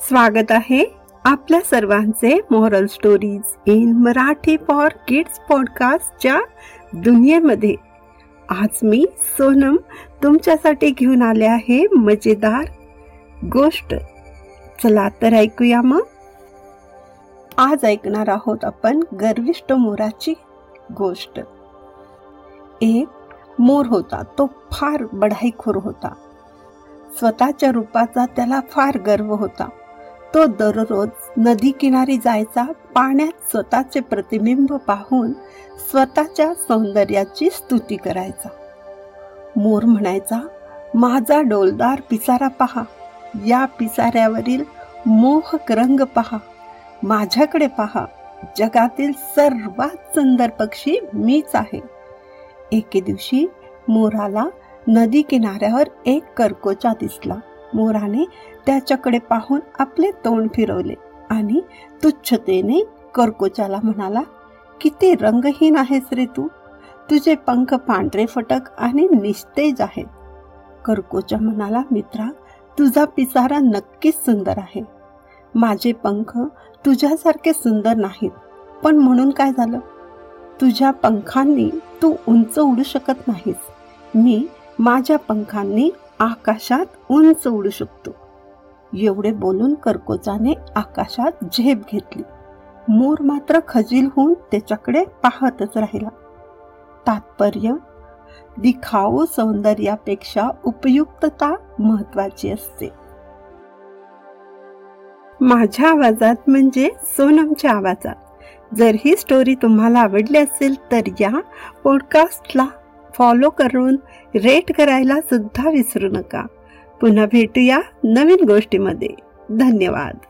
स्वागत आहे आपल्या सर्वांचे moral stories in Marathi for kids पॉडकास्टच्या दुनियेमध्ये. आज मी सोनम तुमच्यासाठी घेऊन आले आहे मजेदार गोष्ट. चला तर ऐकूया मग. आज ऐकणार आहोत आपण गर्विष्ट मोराची गोष्ट. एक मोर होता तो फार बढाईखोर होता. स्वतःच्या रूपाचा त्याला फार गर्व होता. तो दररोज नदी किनारी जायचा पाण्यात स्वतःचे प्रतिबिंब पाहून स्वतःच्या सौंदर्याची स्तुती करायचा. मोर म्हणायचा माझा डोलदार पिसारा पहा. या पिसाऱ्यावरील मोहक रंग पहा. माझ्याकडे पहा. जगातील सर्वात सुंदर पक्षी मीच आहे. एके दिवशी मोराला नदी किनाऱ्यावर एक करकोचा दिसला. मोराने त्याच्याकडे पाहून आपले तोंड फिरवले आणि तुच्छतेने करकोचाला म्हणाला किती रंगहीन आहेस रे तू. तुझे पंख पांढरे फटक आणि निस्तेज आहेत. करकोचा म्हणाला मित्रा तुझा पिसारा नक्कीच सुंदर आहे. माझे पंख तुझ्यासारखे सुंदर नाहीत. पण म्हणून काय झालं? तुझ्या पंखांनी तू उंच उडू शकत नाहीस. मी माझ्या पंखांनी आकाशात उंच उडू शकतो. एवढे बोलून कर्कोचाने आकाशात झेप घेतली. मोर मात्र खजील होऊन त्याच्याकडे पाहतच राहिला. तात्पर्य दिखाऊ सौंदर्यापेक्षा उपयुक्तता महत्वाची असते. माझ्या आवाजात म्हणजे सोनमच्या आवाजात. जर ही स्टोरी तुम्हाला आवडली असेल तर या पॉडकास्टला फॉलो करून रेट करायला सुद्धा विसरू नका. पुन्हा भेटूया नवीन गोष्टीमध्ये. धन्यवाद.